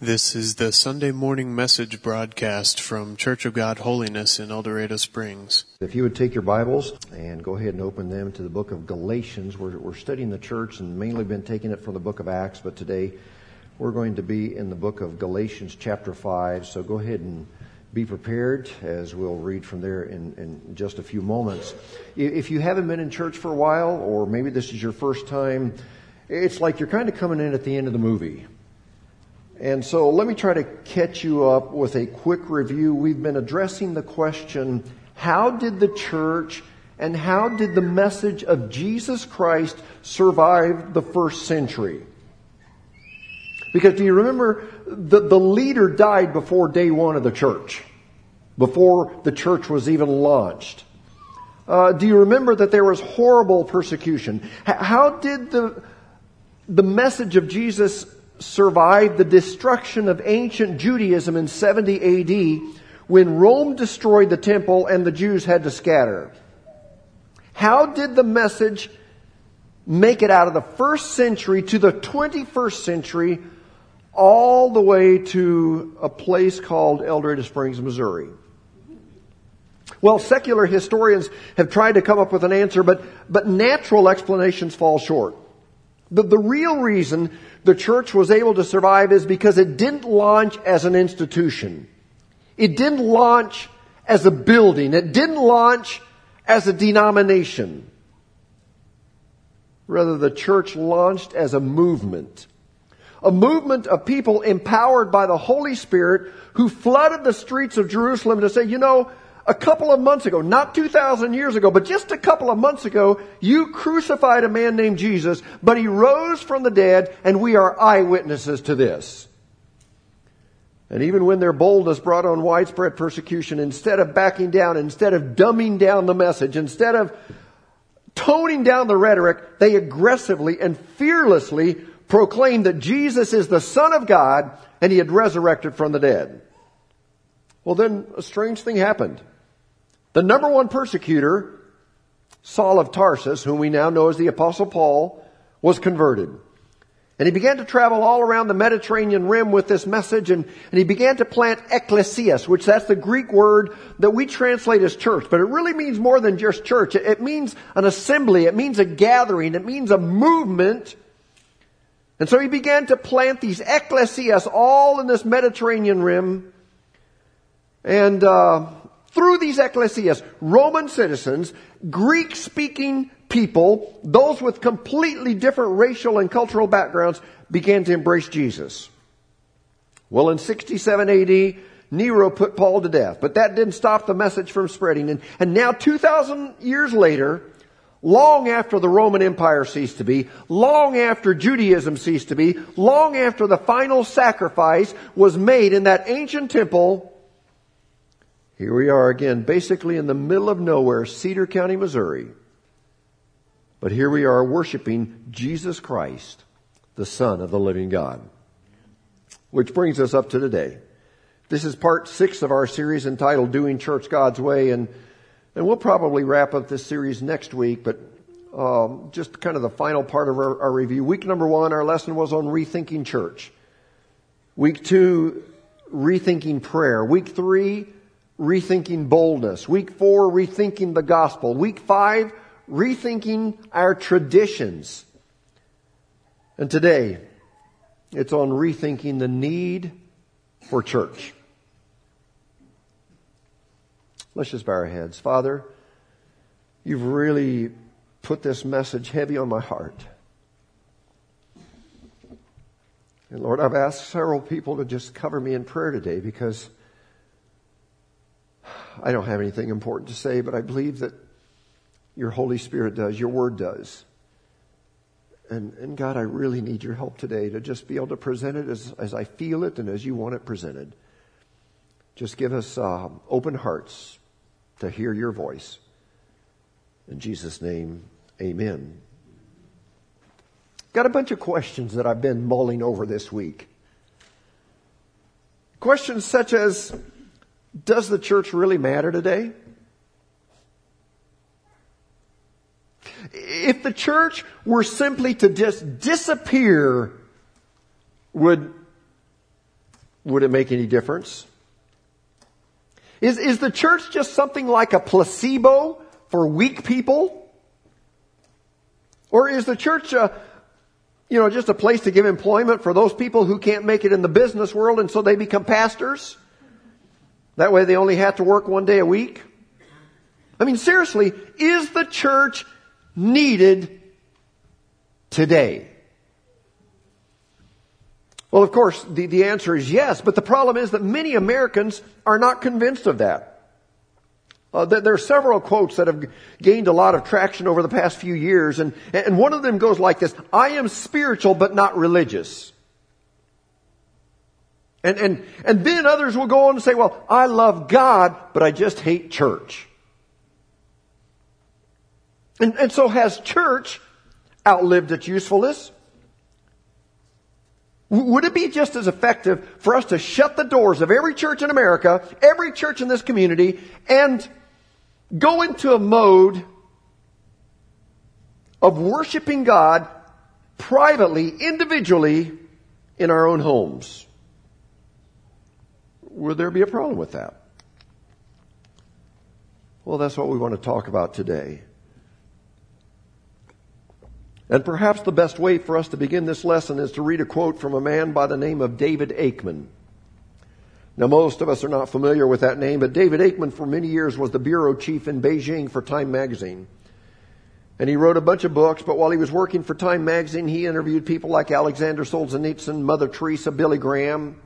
This is the Sunday morning message broadcast from Church of God Holiness in El Dorado Springs. If you would take your Bibles and go ahead and open them to the book of Galatians. We're, we're studying the church and mainly been taking it from the book of Acts, but today we're going to be in the book of Galatians chapter 5. So go ahead and be prepared as we'll read from there in, in just a few moments. If you haven't been in church for a while, or maybe this is your first time, it's like you're kind of coming in at the end of the movie. And so let me try to catch you up with a quick review. We've been addressing the question, how did the church and how did the message of Jesus Christ survive the first century? Because do you remember the, the leader died before day one of the church, before the church was even launched. Uh, do you remember that there was horrible persecution? H- how did the, the message of Jesus survived the destruction of ancient Judaism in 70 AD when Rome destroyed the temple and the Jews had to scatter. How did the message make it out of the first century to the 21st century all the way to a place called El Dorado Springs, Missouri? Well, secular historians have tried to come up with an answer, but, but natural explanations fall short. The, the real reason the church was able to survive is because it didn't launch as an institution. It didn't launch as a building. It didn't launch as a denomination. Rather, the church launched as a movement. A movement of people empowered by the Holy Spirit who flooded the streets of Jerusalem to say, you know, a couple of months ago, not 2,000 years ago, but just a couple of months ago, you crucified a man named Jesus, but he rose from the dead, and we are eyewitnesses to this. And even when their boldness brought on widespread persecution, instead of backing down, instead of dumbing down the message, instead of toning down the rhetoric, they aggressively and fearlessly proclaimed that Jesus is the Son of God and he had resurrected from the dead. Well, then a strange thing happened. The number one persecutor, Saul of Tarsus, whom we now know as the Apostle Paul, was converted. And he began to travel all around the Mediterranean rim with this message and, and he began to plant ecclesias, which that's the Greek word that we translate as church, but it really means more than just church. It, it means an assembly. It means a gathering. It means a movement. And so he began to plant these ecclesias all in this Mediterranean rim. And, uh, through these ecclesias, Roman citizens, Greek speaking people, those with completely different racial and cultural backgrounds began to embrace Jesus. Well, in 67 AD, Nero put Paul to death, but that didn't stop the message from spreading. And, and now 2,000 years later, long after the Roman Empire ceased to be, long after Judaism ceased to be, long after the final sacrifice was made in that ancient temple, here we are again, basically in the middle of nowhere, Cedar County, Missouri. But here we are worshiping Jesus Christ, the Son of the living God. Which brings us up to today. This is part six of our series entitled Doing Church God's Way, and, and we'll probably wrap up this series next week, but um, just kind of the final part of our, our review. Week number one, our lesson was on rethinking church. Week two, rethinking prayer. Week three, rethinking boldness. Week four, rethinking the gospel. Week five, rethinking our traditions. And today, it's on rethinking the need for church. Let's just bow our heads. Father, you've really put this message heavy on my heart. And Lord, I've asked several people to just cover me in prayer today because I don't have anything important to say, but I believe that your Holy Spirit does, your Word does. And, and God, I really need your help today to just be able to present it as, as I feel it and as you want it presented. Just give us uh, open hearts to hear your voice. In Jesus' name, amen. Got a bunch of questions that I've been mulling over this week. Questions such as, does the church really matter today? If the church were simply to just disappear, would, would it make any difference? Is, is the church just something like a placebo for weak people? Or is the church a, you know, just a place to give employment for those people who can't make it in the business world and so they become pastors? That way they only have to work one day a week? I mean, seriously, is the church needed today? Well, of course, the, the answer is yes, but the problem is that many Americans are not convinced of that. Uh, there are several quotes that have gained a lot of traction over the past few years, and, and one of them goes like this I am spiritual but not religious. And, and, and then others will go on and say, Well, I love God, but I just hate church. And, and so has church outlived its usefulness? Would it be just as effective for us to shut the doors of every church in America, every church in this community, and go into a mode of worshiping God privately, individually, in our own homes? Would there be a problem with that? Well, that's what we want to talk about today. And perhaps the best way for us to begin this lesson is to read a quote from a man by the name of David Aikman. Now, most of us are not familiar with that name, but David Aikman for many years was the bureau chief in Beijing for Time magazine. And he wrote a bunch of books, but while he was working for Time magazine, he interviewed people like Alexander Solzhenitsyn, Mother Teresa, Billy Graham.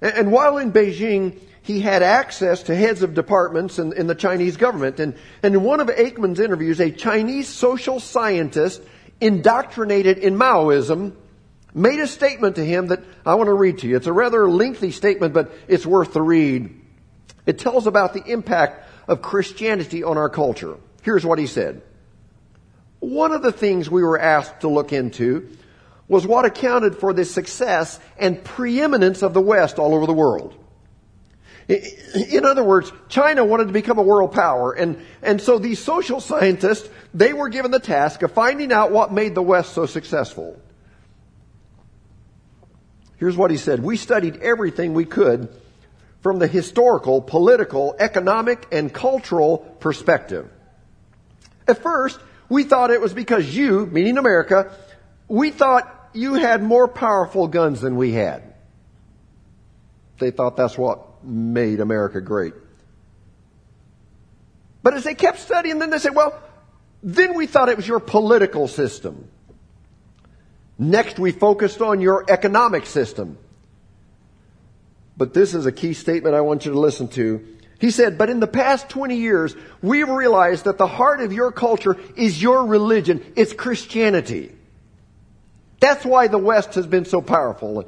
And while in Beijing, he had access to heads of departments in, in the Chinese government. And, and in one of Aikman's interviews, a Chinese social scientist indoctrinated in Maoism made a statement to him that I want to read to you. It's a rather lengthy statement, but it's worth the read. It tells about the impact of Christianity on our culture. Here's what he said. One of the things we were asked to look into was what accounted for the success and preeminence of the West all over the world. In other words, China wanted to become a world power, and, and so these social scientists, they were given the task of finding out what made the West so successful. Here's what he said. We studied everything we could from the historical, political, economic, and cultural perspective. At first, we thought it was because you, meaning America, we thought you had more powerful guns than we had. They thought that's what made America great. But as they kept studying, then they said, well, then we thought it was your political system. Next, we focused on your economic system. But this is a key statement I want you to listen to. He said, but in the past 20 years, we've realized that the heart of your culture is your religion. It's Christianity. That's why the West has been so powerful.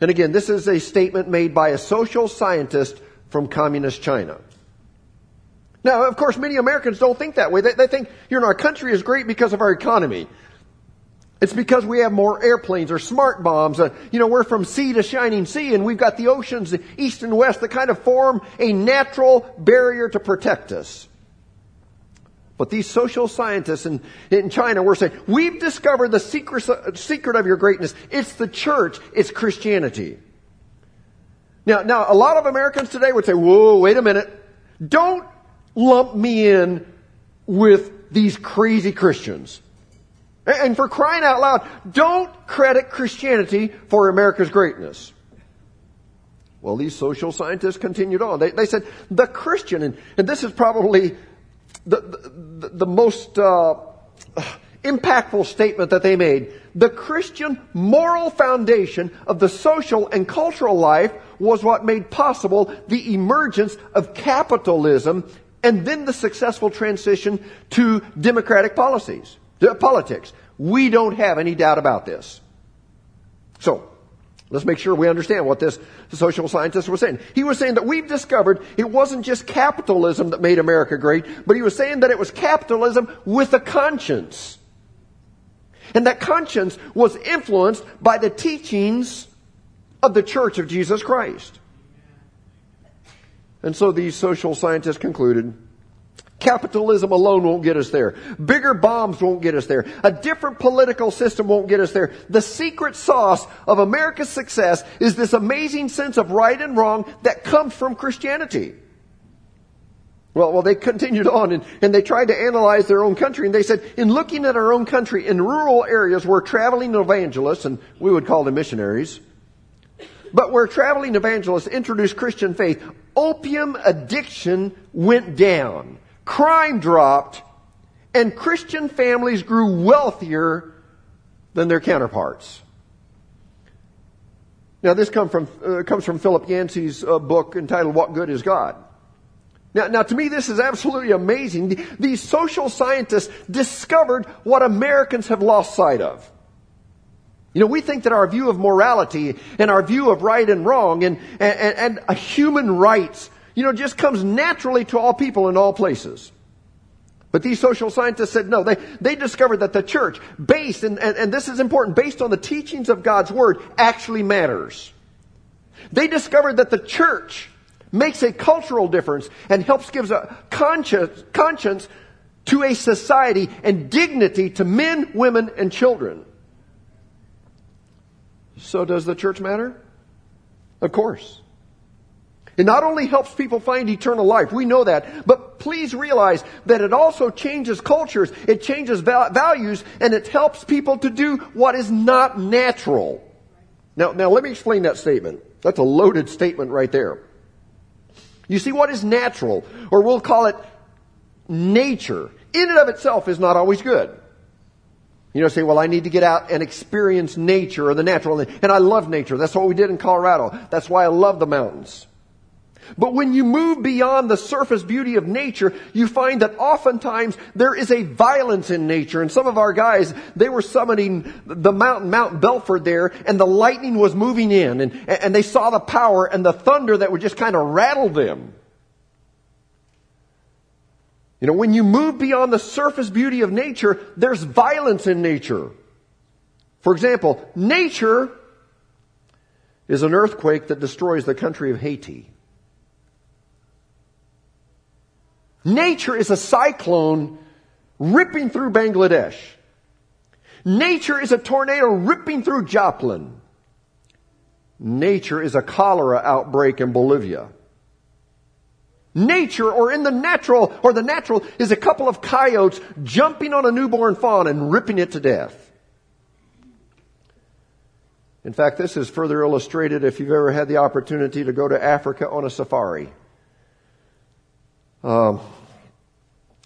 And again, this is a statement made by a social scientist from communist China. Now, of course, many Americans don't think that way. They, they think, you know, our country is great because of our economy. It's because we have more airplanes or smart bombs. Uh, you know, we're from sea to shining sea and we've got the oceans, east and west, that kind of form a natural barrier to protect us. But these social scientists in, in China were saying, we've discovered the secret, secret of your greatness. It's the church. It's Christianity. Now, now, a lot of Americans today would say, whoa, wait a minute. Don't lump me in with these crazy Christians. And for crying out loud, don't credit Christianity for America's greatness. Well, these social scientists continued on. They, they said the Christian, and, and this is probably the, the, the most uh, impactful statement that they made. The Christian moral foundation of the social and cultural life was what made possible the emergence of capitalism and then the successful transition to democratic policies, politics. We don't have any doubt about this. So, Let's make sure we understand what this social scientist was saying. He was saying that we've discovered it wasn't just capitalism that made America great, but he was saying that it was capitalism with a conscience. And that conscience was influenced by the teachings of the Church of Jesus Christ. And so these social scientists concluded Capitalism alone won't get us there. Bigger bombs won't get us there. A different political system won't get us there. The secret sauce of America's success is this amazing sense of right and wrong that comes from Christianity. Well, well, they continued on and, and they tried to analyze their own country and they said, in looking at our own country, in rural areas where traveling evangelists, and we would call them missionaries, but where traveling evangelists introduced Christian faith, opium addiction went down crime dropped, and Christian families grew wealthier than their counterparts. Now, this come from, uh, comes from Philip Yancey's uh, book entitled What Good is God? Now, now, to me, this is absolutely amazing. These social scientists discovered what Americans have lost sight of. You know, we think that our view of morality and our view of right and wrong and, and, and human rights you know, just comes naturally to all people in all places. But these social scientists said no. They, they discovered that the church, based, and, and, and this is important, based on the teachings of God's Word, actually matters. They discovered that the church makes a cultural difference and helps gives a conscience, conscience to a society and dignity to men, women, and children. So does the church matter? Of course. It not only helps people find eternal life, we know that, but please realize that it also changes cultures, it changes values, and it helps people to do what is not natural. Now, now let me explain that statement. That's a loaded statement right there. You see, what is natural, or we'll call it nature, in and of itself is not always good. You know, say, well, I need to get out and experience nature or the natural. And I love nature. That's what we did in Colorado. That's why I love the mountains. But when you move beyond the surface beauty of nature, you find that oftentimes there is a violence in nature. And some of our guys, they were summiting the mountain, Mount Belford there, and the lightning was moving in, and, and they saw the power and the thunder that would just kind of rattle them. You know, when you move beyond the surface beauty of nature, there's violence in nature. For example, nature is an earthquake that destroys the country of Haiti. Nature is a cyclone ripping through Bangladesh. Nature is a tornado ripping through Joplin. Nature is a cholera outbreak in Bolivia. Nature, or in the natural, or the natural, is a couple of coyotes jumping on a newborn fawn and ripping it to death. In fact, this is further illustrated if you've ever had the opportunity to go to Africa on a safari. Um,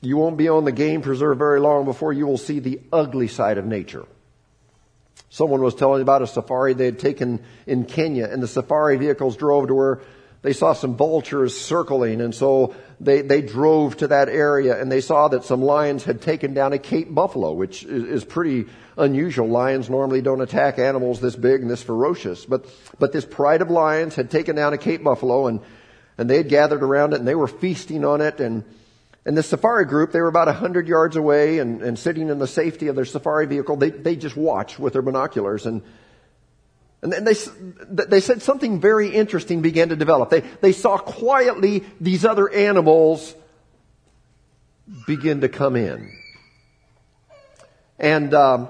you won't be on the game preserve very long before you will see the ugly side of nature. Someone was telling about a safari they had taken in Kenya, and the safari vehicles drove to where they saw some vultures circling, and so they, they drove to that area, and they saw that some lions had taken down a Cape buffalo, which is, is pretty unusual. Lions normally don't attack animals this big and this ferocious, but, but this pride of lions had taken down a Cape buffalo, and and they had gathered around it and they were feasting on it and and the safari group, they were about 100 yards away and, and sitting in the safety of their safari vehicle. They, they just watched with their binoculars. And, and then they, they said something very interesting began to develop. They, they saw quietly these other animals begin to come in. And um,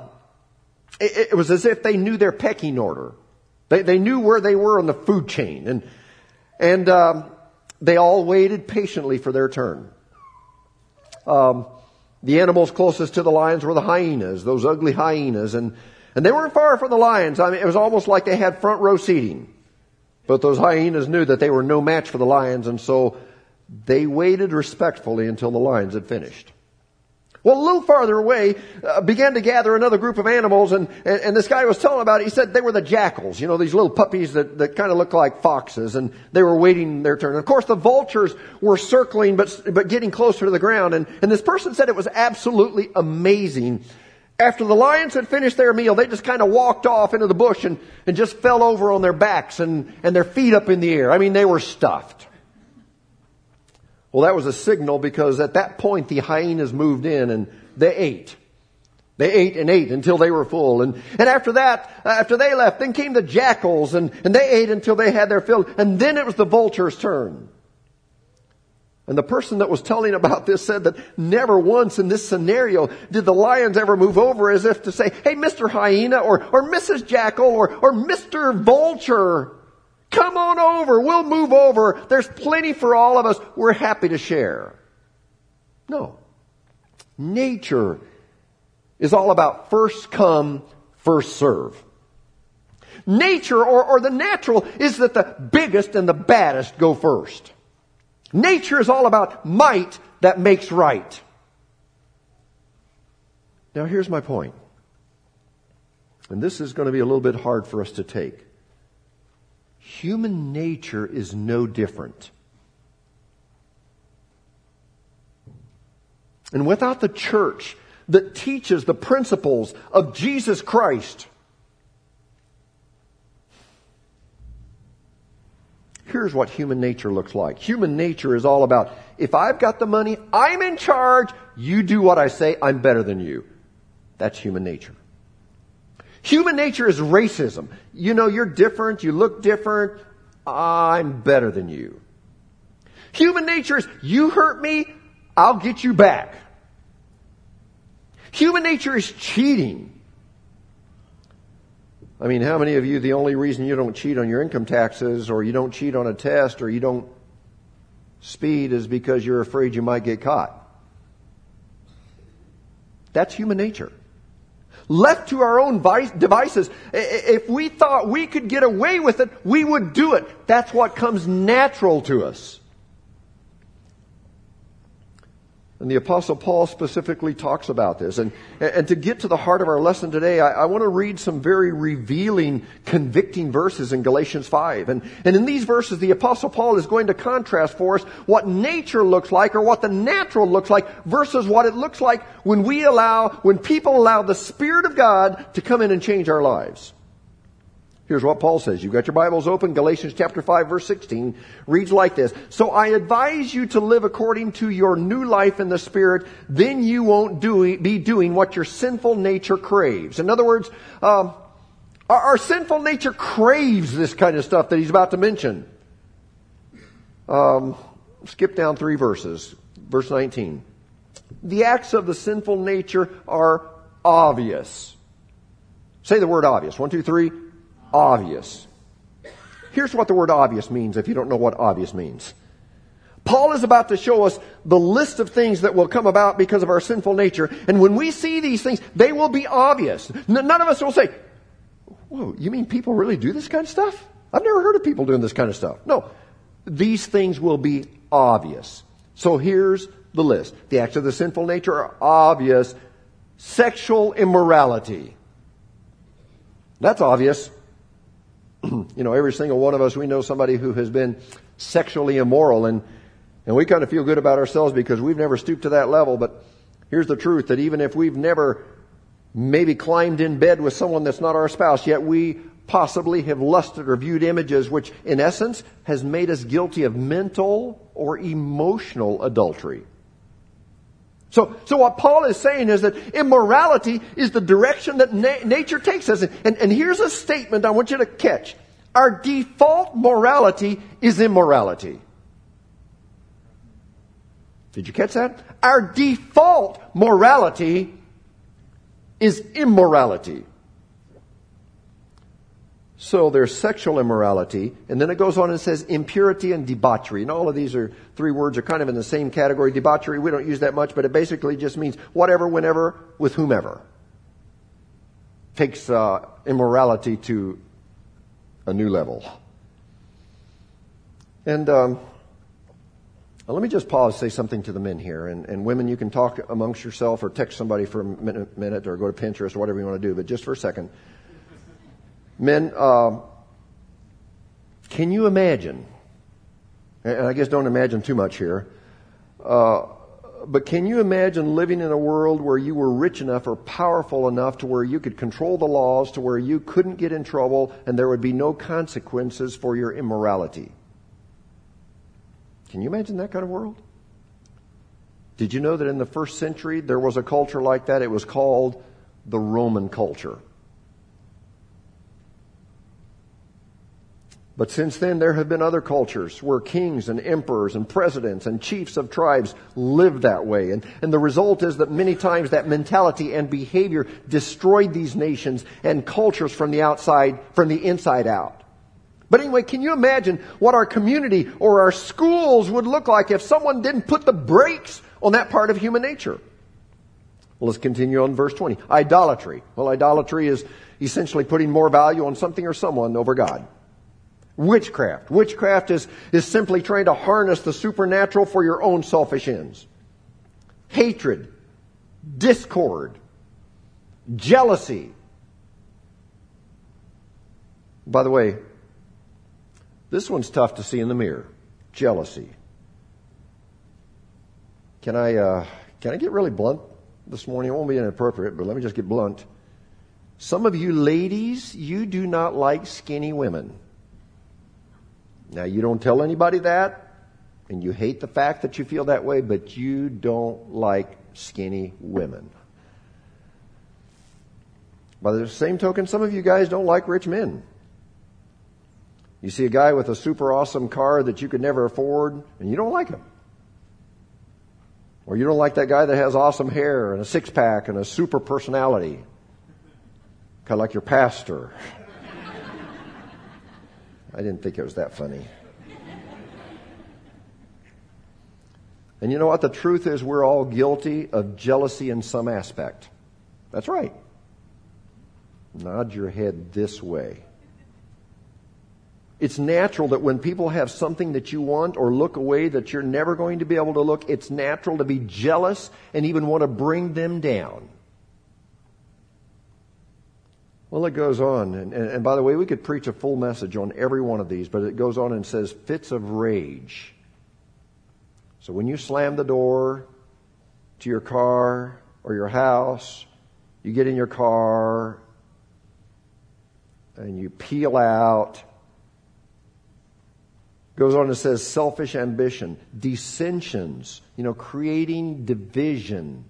it, it was as if they knew their pecking order. They, they knew where they were on the food chain. And, and um, they all waited patiently for their turn. Um, the animals closest to the lions were the hyenas, those ugly hyenas, and and they weren't far from the lions. I mean, it was almost like they had front row seating. But those hyenas knew that they were no match for the lions, and so they waited respectfully until the lions had finished. Well, a little farther away, uh, began to gather another group of animals, and, and, and, this guy was telling about it. He said they were the jackals, you know, these little puppies that, that kind of look like foxes, and they were waiting their turn. And of course, the vultures were circling, but, but getting closer to the ground. And, and this person said it was absolutely amazing. After the lions had finished their meal, they just kind of walked off into the bush and, and just fell over on their backs and, and their feet up in the air. I mean, they were stuffed. Well, that was a signal because at that point the hyenas moved in and they ate. They ate and ate until they were full. And, and after that, after they left, then came the jackals and, and they ate until they had their fill. And then it was the vulture's turn. And the person that was telling about this said that never once in this scenario did the lions ever move over as if to say, hey, Mr. Hyena or, or Mrs. Jackal or, or Mr. Vulture, come on over. We'll move over. There's plenty for all of us. We're happy to share. No. Nature is all about first come, first serve. Nature or, or the natural is that the biggest and the baddest go first. Nature is all about might that makes right. Now here's my point. And this is going to be a little bit hard for us to take. Human nature is no different. And without the church that teaches the principles of Jesus Christ, Here's what human nature looks like. Human nature is all about, if I've got the money, I'm in charge, you do what I say, I'm better than you. That's human nature. Human nature is racism. You know, you're different, you look different, I'm better than you. Human nature is, you hurt me, I'll get you back. Human nature is cheating. I mean, how many of you, the only reason you don't cheat on your income taxes or you don't cheat on a test or you don't speed is because you're afraid you might get caught? That's human nature. Left to our own devices, if we thought we could get away with it, we would do it. That's what comes natural to us. And the Apostle Paul specifically talks about this. And, and to get to the heart of our lesson today, I, I want to read some very revealing, convicting verses in Galatians 5. And, and in these verses, the Apostle Paul is going to contrast for us what nature looks like or what the natural looks like versus what it looks like when we allow, when people allow the Spirit of God to come in and change our lives. Here's what Paul says. You've got your Bibles open. Galatians chapter 5 verse 16 reads like this. So I advise you to live according to your new life in the Spirit. Then you won't do, be doing what your sinful nature craves. In other words, um, our, our, sinful nature craves this kind of stuff that he's about to mention. Um, skip down three verses. Verse 19. The acts of the sinful nature are obvious. Say the word obvious. One, two, three obvious. Here's what the word obvious means if you don't know what obvious means. Paul is about to show us the list of things that will come about because of our sinful nature. And when we see these things, they will be obvious. None of us will say, Whoa, you mean people really do this kind of stuff? I've never heard of people doing this kind of stuff. No. These things will be obvious. So here's the list. The acts of the sinful nature are obvious. Sexual immorality. That's obvious. you know, every single one of us, we know somebody who has been sexually immoral and, and we kind of feel good about ourselves because we've never stooped to that level. But here's the truth that even if we've never maybe climbed in bed with someone that's not our spouse, yet we possibly have lusted or viewed images which in essence has made us guilty of mental or emotional adultery. So, so what Paul is saying is that immorality is the direction that na- nature takes us. And, and here's a statement I want you to catch. Our default morality is immorality. Did you catch that? Our default morality is immorality. So there's sexual immorality, and then it goes on and says impurity and debauchery. And all of these are three words are kind of in the same category. Debauchery, we don't use that much, but it basically just means whatever, whenever, with whomever. Takes uh, immorality to a new level. And um, let me just pause, say something to the men here. And, and women, you can talk amongst yourself or text somebody for a minute, minute or go to Pinterest or whatever you want to do, but just for a second. Men, uh, can you imagine? And I guess don't imagine too much here. Uh, but can you imagine living in a world where you were rich enough or powerful enough to where you could control the laws, to where you couldn't get in trouble, and there would be no consequences for your immorality? Can you imagine that kind of world? Did you know that in the first century there was a culture like that? It was called the Roman culture. But since then, there have been other cultures where kings and emperors and presidents and chiefs of tribes lived that way. And, and the result is that many times that mentality and behavior destroyed these nations and cultures from the outside, from the inside out. But anyway, can you imagine what our community or our schools would look like if someone didn't put the brakes on that part of human nature? Well, let's continue on verse 20. Idolatry. Well, idolatry is essentially putting more value on something or someone over God. Witchcraft. Witchcraft is, is simply trying to harness the supernatural for your own selfish ends. Hatred, discord, jealousy. By the way, this one's tough to see in the mirror. Jealousy. Can I, uh, can I get really blunt this morning? It won't be inappropriate, but let me just get blunt. Some of you ladies, you do not like skinny women. Now, you don't tell anybody that, and you hate the fact that you feel that way, but you don't like skinny women. By the same token, some of you guys don't like rich men. You see a guy with a super awesome car that you could never afford, and you don't like him. Or you don't like that guy that has awesome hair and a six pack and a super personality. Kind of like your pastor. I didn't think it was that funny. And you know what? The truth is, we're all guilty of jealousy in some aspect. That's right. Nod your head this way. It's natural that when people have something that you want or look away that you're never going to be able to look, it's natural to be jealous and even want to bring them down. Well, it goes on. And, and, and, by the way, we could preach a full message on every one of these, but it goes on and says fits of rage. So when you slam the door to your car or your house, you get in your car and you peel out. Goes on and says selfish ambition, dissensions, you know, creating division,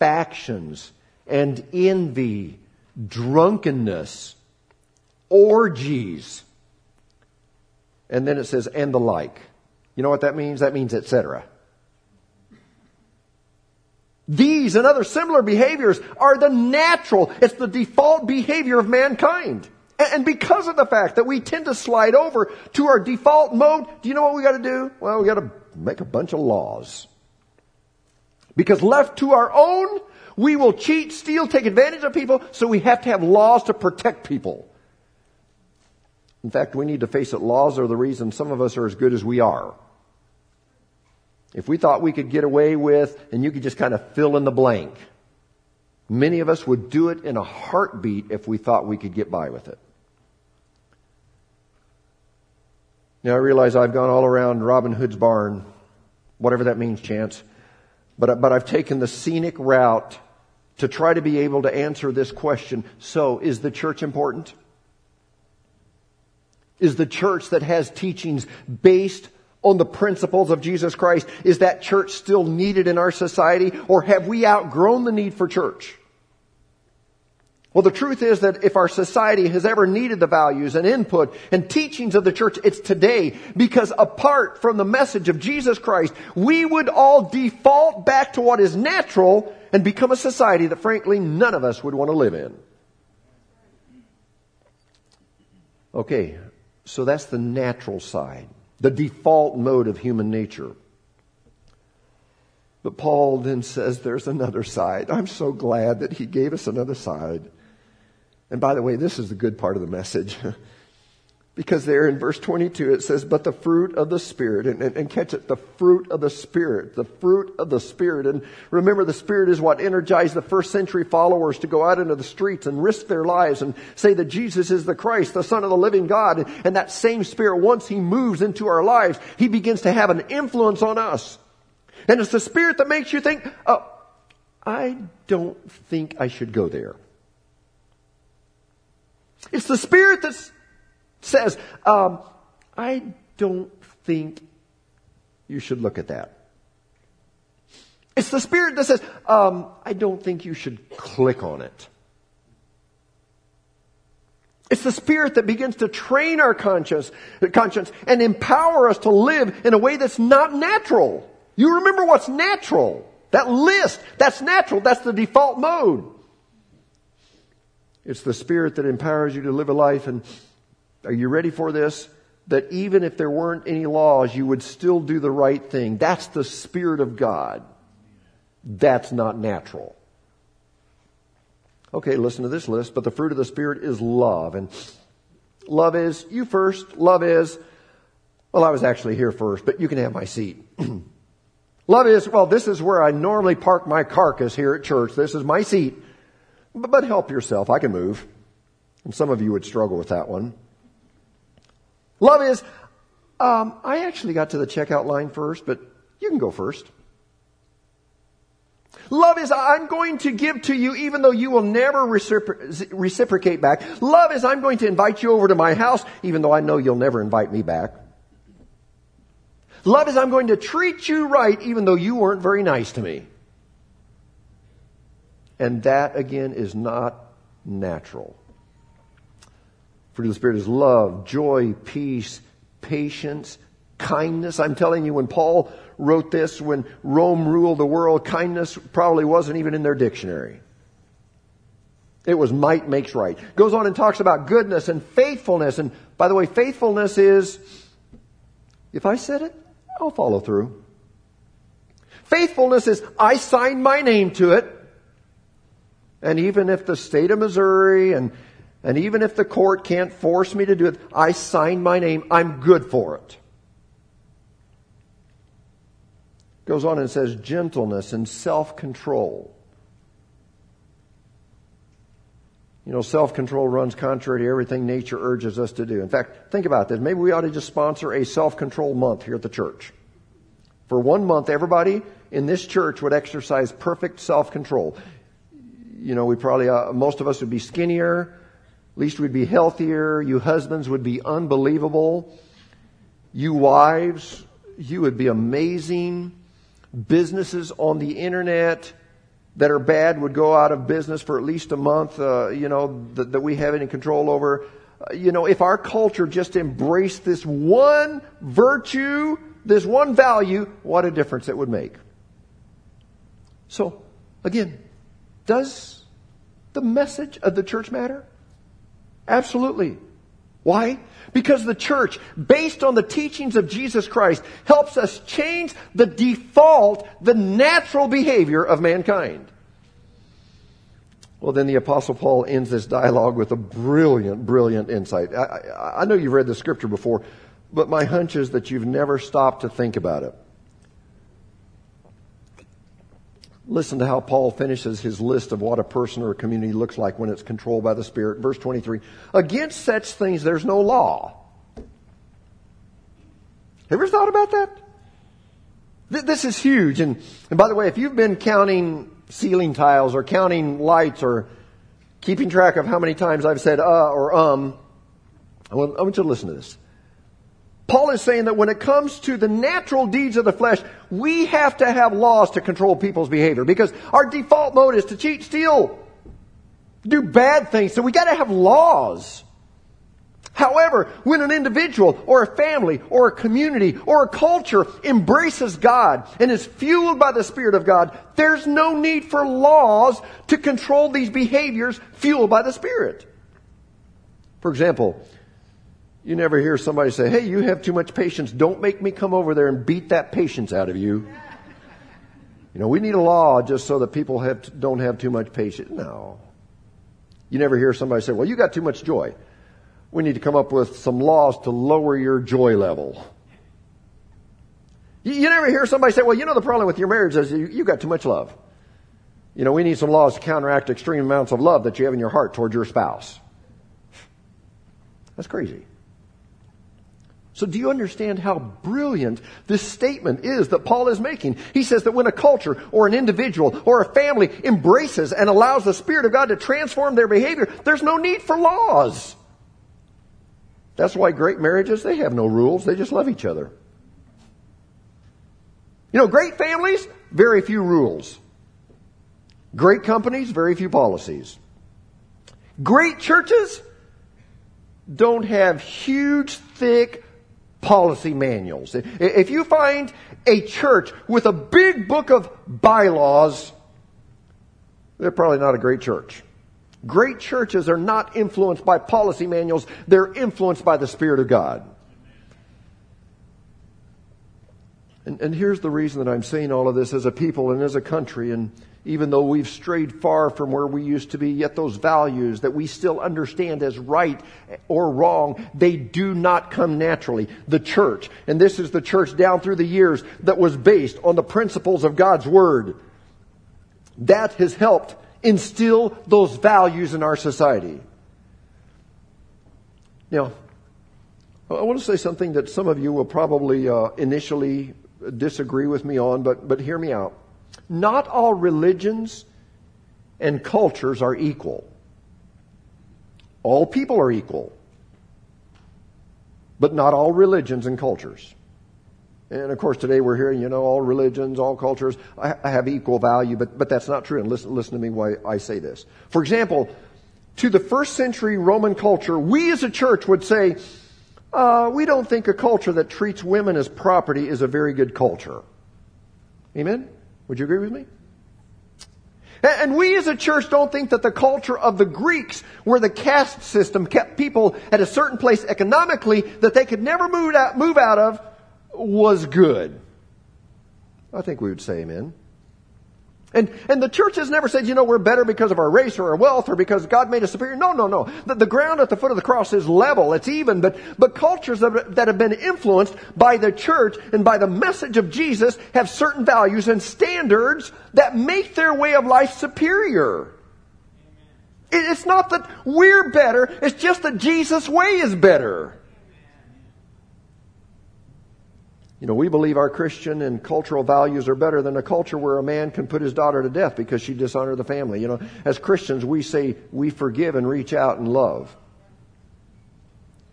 factions, and envy drunkenness, orgies. And then it says, and the like. You know what that means? That means etc. These and other similar behaviors are the natural, it's the default behavior of mankind. And because of the fact that we tend to slide over to our default mode, do you know what we gotta do? Well, we gotta make a bunch of laws. Because left to our own we will cheat, steal, take advantage of people, so we have to have laws to protect people. In fact, we need to face it, laws are the reason some of us are as good as we are. If we thought we could get away with, and you could just kind of fill in the blank, many of us would do it in a heartbeat if we thought we could get by with it. Now I realize I've gone all around Robin Hood's barn, whatever that means, Chance. But, but I've taken the scenic route to try to be able to answer this question. So, is the church important? Is the church that has teachings based on the principles of Jesus Christ, is that church still needed in our society or have we outgrown the need for church? Well, the truth is that if our society has ever needed the values and input and teachings of the church, it's today because apart from the message of Jesus Christ, we would all default back to what is natural and become a society that frankly none of us would want to live in. Okay, so that's the natural side, the default mode of human nature. But Paul then says there's another side. I'm so glad that he gave us another side. And by the way, this is the good part of the message. Because there in verse 22 it says, but the fruit of the Spirit, and, and, and, catch it, the fruit of the Spirit, the fruit of the Spirit. And remember, the Spirit is what energized the first century followers to go out into the streets and risk their lives and say that Jesus is the Christ, the Son of the living God. And that same Spirit, once He moves into our lives, He begins to have an influence on us. And it's the Spirit that makes you think, oh, I don't think I should go there. It's the Spirit that says, um, I don't think you should look at that. It's the Spirit that says, um, I don't think you should click on it. It's the Spirit that begins to train our conscience, conscience and empower us to live in a way that's not natural. You remember what's natural. That list, that's natural. That's the default mode. It's the Spirit that empowers you to live a life. And are you ready for this? That even if there weren't any laws, you would still do the right thing. That's the Spirit of God. That's not natural. Okay, listen to this list. But the fruit of the Spirit is love. And love is you first. Love is, well, I was actually here first, but you can have my seat. love is, well, this is where I normally park my carcass here at church. This is my seat. But, help yourself. I can move. And some of you would struggle with that one. Love is, um, I actually got to the checkout line first, but you can go first. Love is, I'm going to give to you even though you will never recipro- reciprocate back. Love is, I'm going to invite you over to my house even though I know you'll never invite me back. Love is, I'm going to treat you right even though you weren't very nice to me. And that again is not natural. Fruit of the Spirit is love, joy, peace, patience, kindness. I'm telling you, when Paul wrote this, when Rome ruled the world, kindness probably wasn't even in their dictionary. It was might makes right. Goes on and talks about goodness and faithfulness. And by the way, faithfulness is, if I said it, I'll follow through. Faithfulness is, I signed my name to it. And even if the state of Missouri and, and even if the court can't force me to do it, I sign my name. I'm good for it. Goes on and says gentleness and self control. You know, self control runs contrary to everything nature urges us to do. In fact, think about this. Maybe we ought to just sponsor a self control month here at the church. For one month, everybody in this church would exercise perfect self control. You know, we probably, uh, most of us would be skinnier. At least we'd be healthier. You husbands would be unbelievable. You wives, you would be amazing businesses on the internet that are bad would go out of business for at least a month, uh, you know, that, that, we have any control over. Uh, you know, if our culture just embraced this one virtue, this one value, what a difference it would make. So, again, does the message of the church matter? Absolutely. Why? Because the church, based on the teachings of Jesus Christ, helps us change the default, the natural behavior of mankind. Well, then the Apostle Paul ends this dialogue with a brilliant, brilliant insight. I, I, I know you've read the scripture before, but my hunch is that you've never stopped to think about it. Listen to how Paul finishes his list of what a person or a community looks like when it's controlled by the Spirit. Verse 23. Against such things there's no law. Have you ever thought about that? This is huge. And, and by the way, if you've been counting ceiling tiles or counting lights or keeping track of how many times I've said uh or um, I want, I want you to listen to this. Paul is saying that when it comes to the natural deeds of the flesh, we have to have laws to control people's behavior because our default mode is to cheat, steal, do bad things. So we got to have laws. However, when an individual or a family or a community or a culture embraces God and is fueled by the Spirit of God, there's no need for laws to control these behaviors fueled by the Spirit. For example, you never hear somebody say, Hey, you have too much patience. Don't make me come over there and beat that patience out of you. You know, we need a law just so that people have, don't have too much patience. No. You never hear somebody say, Well, you got too much joy. We need to come up with some laws to lower your joy level. You, you never hear somebody say, Well, you know, the problem with your marriage is you, you got too much love. You know, we need some laws to counteract extreme amounts of love that you have in your heart towards your spouse. That's crazy. So do you understand how brilliant this statement is that Paul is making? He says that when a culture or an individual or a family embraces and allows the Spirit of God to transform their behavior, there's no need for laws. That's why great marriages, they have no rules. They just love each other. You know, great families, very few rules. Great companies, very few policies. Great churches, don't have huge, thick policy manuals. If you find a church with a big book of bylaws, they're probably not a great church. Great churches are not influenced by policy manuals, they're influenced by the Spirit of God. And, and here's the reason that I'm saying all of this as a people and as a country. And even though we've strayed far from where we used to be, yet those values that we still understand as right or wrong, they do not come naturally. The church, and this is the church down through the years that was based on the principles of God's Word, that has helped instill those values in our society. Now, I want to say something that some of you will probably uh, initially disagree with me on, but, but hear me out. Not all religions and cultures are equal. All people are equal, but not all religions and cultures. And of course, today we're hearing, you know, all religions, all cultures I have equal value, but, but that's not true. And listen, listen to me why I say this. For example, to the first century Roman culture, we as a church would say, uh, we don't think a culture that treats women as property is a very good culture. Amen? Would you agree with me? And we as a church don't think that the culture of the Greeks, where the caste system kept people at a certain place economically that they could never move out, move out of, was good. I think we would say amen. And, and the church has never said, you know, we're better because of our race or our wealth or because God made us superior. No, no, no. The, the ground at the foot of the cross is level. It's even. But, but cultures that have been influenced by the church and by the message of Jesus have certain values and standards that make their way of life superior. It's not that we're better. It's just that Jesus' way is better. You know, we believe our Christian and cultural values are better than a culture where a man can put his daughter to death because she dishonored the family. You know, as Christians, we say we forgive and reach out and love.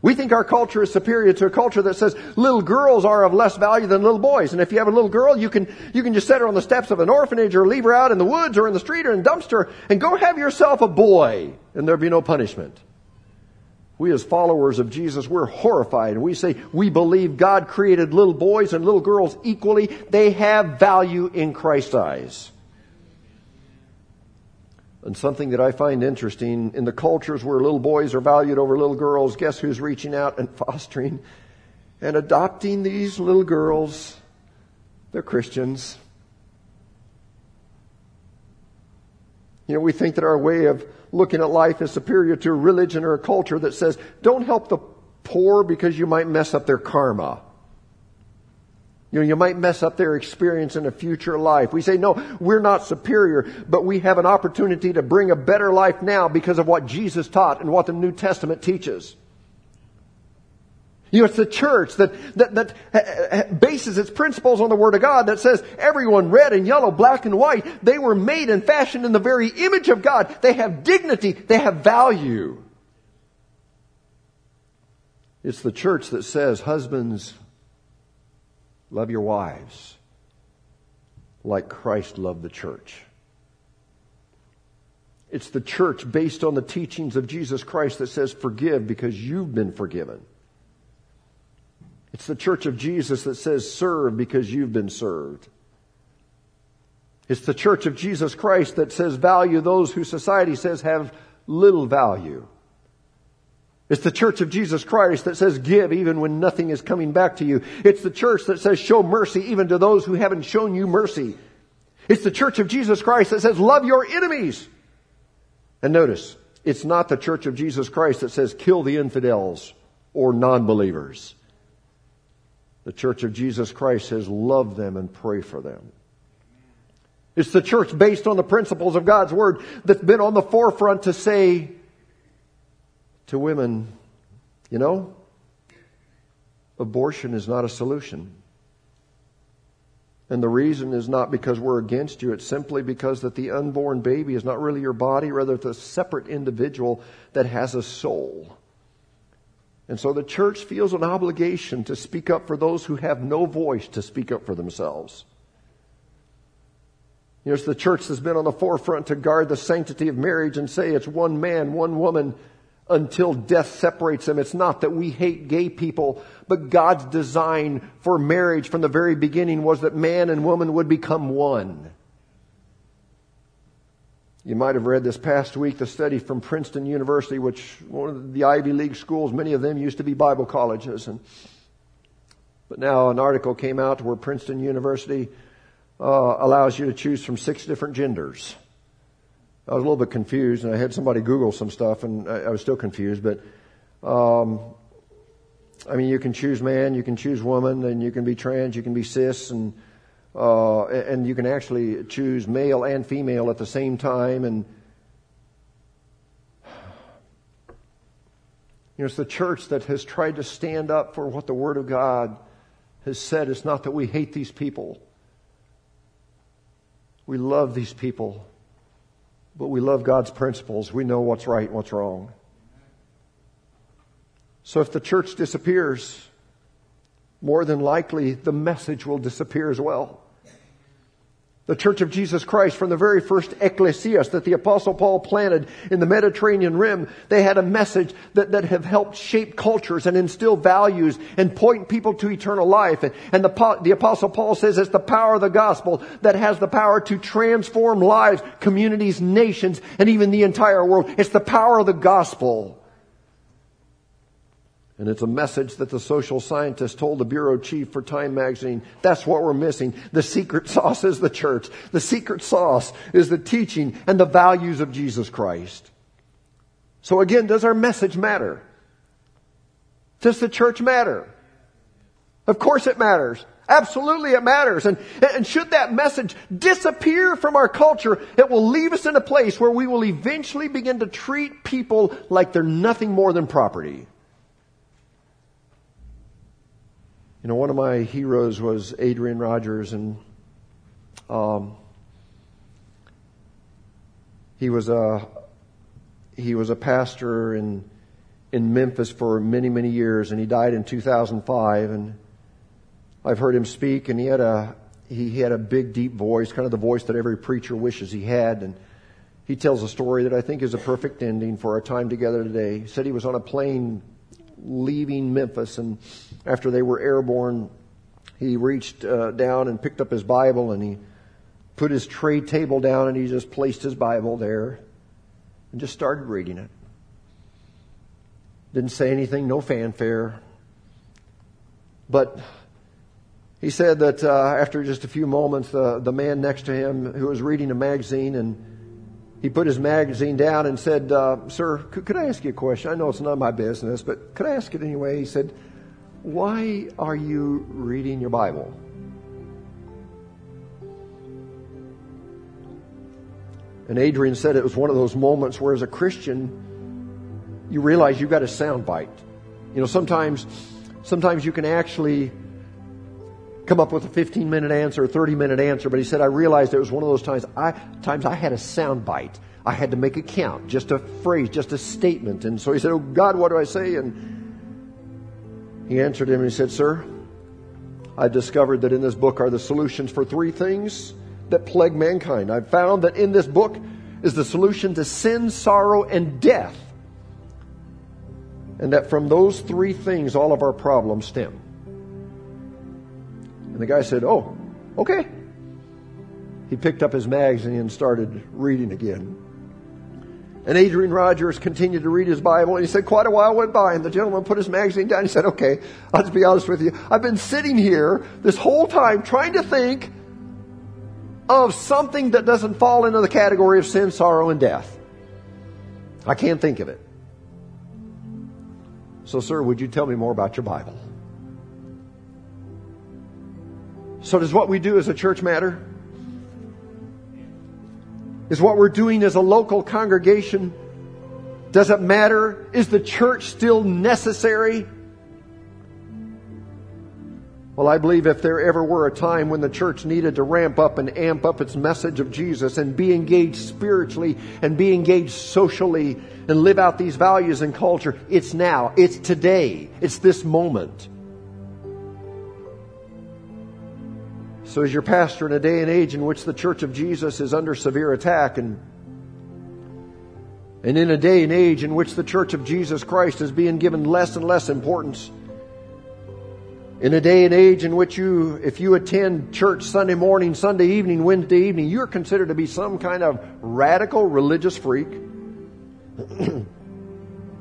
We think our culture is superior to a culture that says little girls are of less value than little boys. And if you have a little girl, you can, you can just set her on the steps of an orphanage or leave her out in the woods or in the street or in a dumpster and go have yourself a boy and there'll be no punishment. We as followers of Jesus, we're horrified. We say we believe God created little boys and little girls equally. They have value in Christ's eyes. And something that I find interesting in the cultures where little boys are valued over little girls, guess who's reaching out and fostering and adopting these little girls? They're Christians. You know, we think that our way of looking at life as superior to a religion or a culture that says, don't help the poor because you might mess up their karma. You know, you might mess up their experience in a future life. We say, no, we're not superior, but we have an opportunity to bring a better life now because of what Jesus taught and what the New Testament teaches. You know, it's the church that, that, that uh, uh, uh, bases its principles on the Word of God that says everyone red and yellow, black and white, they were made and fashioned in the very image of God. They have dignity. They have value. It's the church that says, husbands, love your wives like Christ loved the church. It's the church based on the teachings of Jesus Christ that says, forgive because you've been forgiven. It's the church of Jesus that says, serve because you've been served. It's the church of Jesus Christ that says, value those who society says have little value. It's the church of Jesus Christ that says, give even when nothing is coming back to you. It's the church that says, show mercy even to those who haven't shown you mercy. It's the church of Jesus Christ that says, love your enemies. And notice, it's not the church of Jesus Christ that says, kill the infidels or non-believers. The church of Jesus Christ says, love them and pray for them. It's the church based on the principles of God's Word that's been on the forefront to say to women, you know, abortion is not a solution. And the reason is not because we're against you, it's simply because that the unborn baby is not really your body, rather it's a separate individual that has a soul. And so the church feels an obligation to speak up for those who have no voice to speak up for themselves. You know, the church that's been on the forefront to guard the sanctity of marriage and say it's one man, one woman, until death separates them. It's not that we hate gay people, but God's design for marriage from the very beginning was that man and woman would become one. You might have read this past week the study from Princeton University, which one of the Ivy League schools, many of them used to be Bible colleges. And, but now an article came out where Princeton University uh, allows you to choose from six different genders. I was a little bit confused, and I had somebody Google some stuff, and I, I was still confused. But um, I mean, you can choose man, you can choose woman, and you can be trans, you can be cis, and uh, and you can actually choose male and female at the same time. And you know, it's the church that has tried to stand up for what the Word of God has said. It's not that we hate these people. We love these people, but we love God's principles. We know what's right and what's wrong. So if the church disappears, more than likely the message will disappear as well. The Church of Jesus Christ from the very first ecclesias that the apostle Paul planted in the Mediterranean rim, they had a message that, that have helped shape cultures and instill values and point people to eternal life. And, and the, the apostle Paul says it's the power of the gospel that has the power to transform lives, communities, nations, and even the entire world. It's the power of the gospel. And it's a message that the social scientist told the bureau chief for Time magazine. That's what we're missing. The secret sauce is the church. The secret sauce is the teaching and the values of Jesus Christ. So again, does our message matter? Does the church matter? Of course it matters. Absolutely it matters. And, and should that message disappear from our culture, it will leave us in a place where we will eventually begin to treat people like they're nothing more than property. You know, one of my heroes was Adrian Rogers, and um, he was a he was a pastor in in Memphis for many many years, and he died in 2005. And I've heard him speak, and he had a he, he had a big deep voice, kind of the voice that every preacher wishes he had, and he tells a story that I think is a perfect ending for our time together today. He said he was on a plane leaving Memphis. And after they were airborne, he reached uh, down and picked up his Bible and he put his tray table down and he just placed his Bible there and just started reading it. Didn't say anything, no fanfare. But he said that uh, after just a few moments, uh, the man next to him who was reading a magazine and he put his magazine down and said, uh, Sir, could, could I ask you a question? I know it's not my business, but could I ask it anyway? He said, Why are you reading your Bible? And Adrian said it was one of those moments where, as a Christian, you realize you've got a sound bite. You know, sometimes, sometimes you can actually come up with a 15 minute answer, a 30 minute answer, but he said, I realized it was one of those times I, times I had a sound bite. I had to make a count, just a phrase, just a statement. And so he said, Oh God, what do I say? And he answered him and he said, Sir, I discovered that in this book are the solutions for three things that plague mankind. I've found that in this book is the solution to sin, sorrow, and death. And that from those three things, all of our problems stem. And the guy said, Oh, okay. He picked up his magazine and started reading again. And Adrian Rogers continued to read his Bible, and he said, Quite a while went by, and the gentleman put his magazine down. He said, Okay, I'll just be honest with you. I've been sitting here this whole time trying to think of something that doesn't fall into the category of sin, sorrow, and death. I can't think of it. So, sir, would you tell me more about your Bible? So, does what we do as a church matter? Is what we're doing as a local congregation, does it matter? Is the church still necessary? Well, I believe if there ever were a time when the church needed to ramp up and amp up its message of Jesus and be engaged spiritually and be engaged socially and live out these values and culture, it's now. It's today. It's this moment. So, as your pastor in a day and age in which the Church of Jesus is under severe attack and And in a day and age in which the Church of Jesus Christ is being given less and less importance, in a day and age in which you, if you attend church Sunday morning, Sunday evening, Wednesday evening, you're considered to be some kind of radical religious freak. in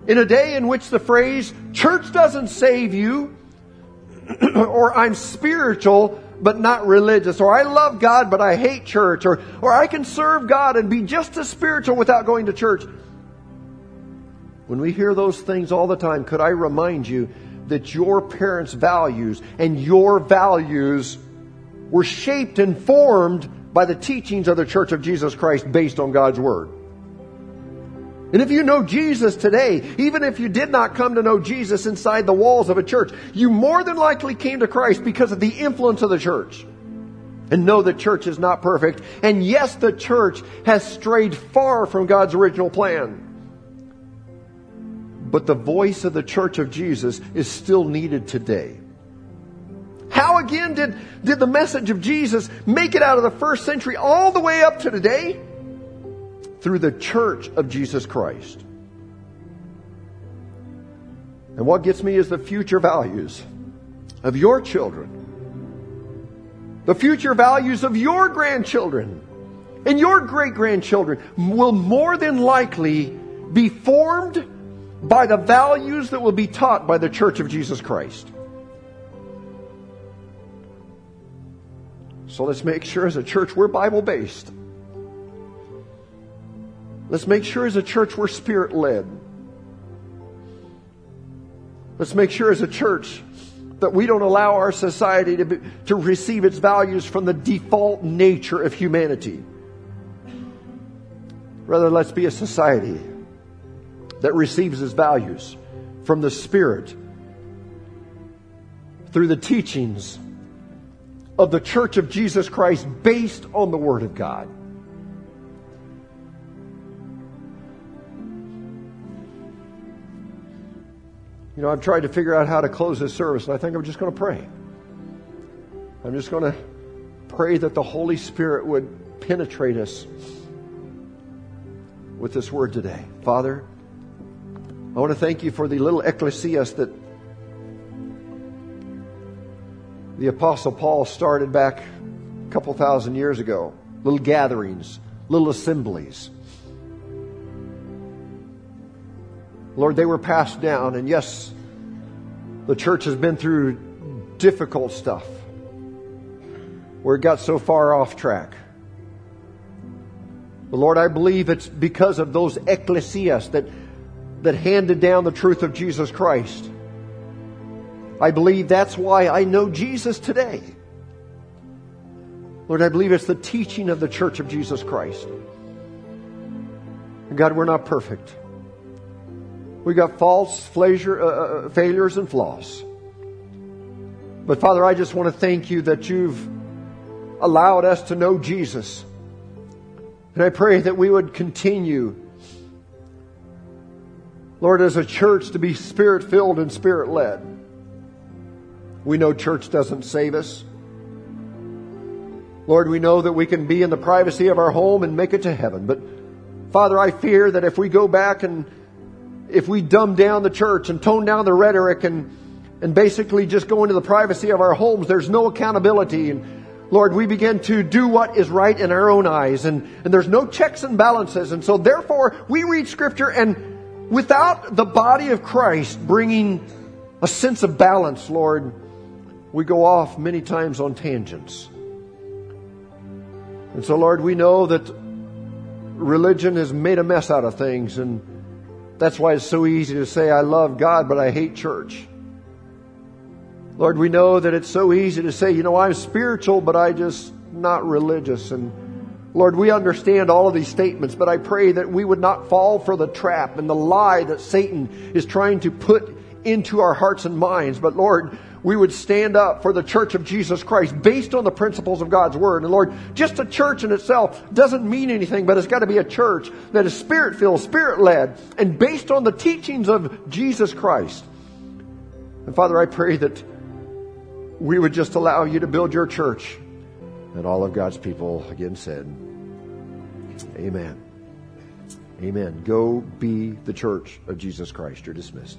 a day in which the phrase, church doesn't save you, or I'm spiritual, but not religious, or I love God, but I hate church, or, or I can serve God and be just as spiritual without going to church. When we hear those things all the time, could I remind you that your parents' values and your values were shaped and formed by the teachings of the Church of Jesus Christ based on God's Word? And if you know Jesus today, even if you did not come to know Jesus inside the walls of a church, you more than likely came to Christ because of the influence of the church. And know the church is not perfect. And yes, the church has strayed far from God's original plan. But the voice of the church of Jesus is still needed today. How again did, did the message of Jesus make it out of the first century all the way up to today? Through the church of Jesus Christ. And what gets me is the future values of your children, the future values of your grandchildren, and your great grandchildren will more than likely be formed by the values that will be taught by the Church of Jesus Christ. So let's make sure as a church we're Bible based. Let's make sure as a church we're spirit led. Let's make sure as a church that we don't allow our society to, be, to receive its values from the default nature of humanity. Rather, let's be a society that receives its values from the Spirit through the teachings of the Church of Jesus Christ based on the Word of God. You know, I've tried to figure out how to close this service, and I think I'm just going to pray. I'm just going to pray that the Holy Spirit would penetrate us with this word today. Father, I want to thank you for the little ecclesias that the Apostle Paul started back a couple thousand years ago. Little gatherings, little assemblies. Lord, they were passed down, and yes, the church has been through difficult stuff where it got so far off track. But Lord, I believe it's because of those ecclesias that that handed down the truth of Jesus Christ. I believe that's why I know Jesus today. Lord, I believe it's the teaching of the church of Jesus Christ. God, we're not perfect. We got faults, uh, uh, failures, and flaws. But Father, I just want to thank you that you've allowed us to know Jesus. And I pray that we would continue Lord, as a church to be spirit filled and spirit led. We know church doesn't save us. Lord, we know that we can be in the privacy of our home and make it to heaven. But Father, I fear that if we go back and if we dumb down the church and tone down the rhetoric and, and basically just go into the privacy of our homes, there's no accountability. And Lord, we begin to do what is right in our own eyes and, and there's no checks and balances. And so therefore we read scripture and without the body of Christ bringing a sense of balance, Lord, we go off many times on tangents. And so, Lord, we know that religion has made a mess out of things, and that's why it's so easy to say, I love God, but I hate church. Lord, we know that it's so easy to say, you know, I'm spiritual, but I just not religious. And Lord, we understand all of these statements, but I pray that we would not fall for the trap and the lie that Satan is trying to put into our hearts and minds. But Lord, we would stand up for the church of Jesus Christ based on the principles of God's Word. And Lord, just a church in itself doesn't mean anything, but it's got to be a church that is spirit filled, spirit led, and based on the teachings of Jesus Christ. And Father, I pray that we would just allow you to build your church and all of God's people again said, Amen. Amen. Go be the church of Jesus Christ. You're dismissed.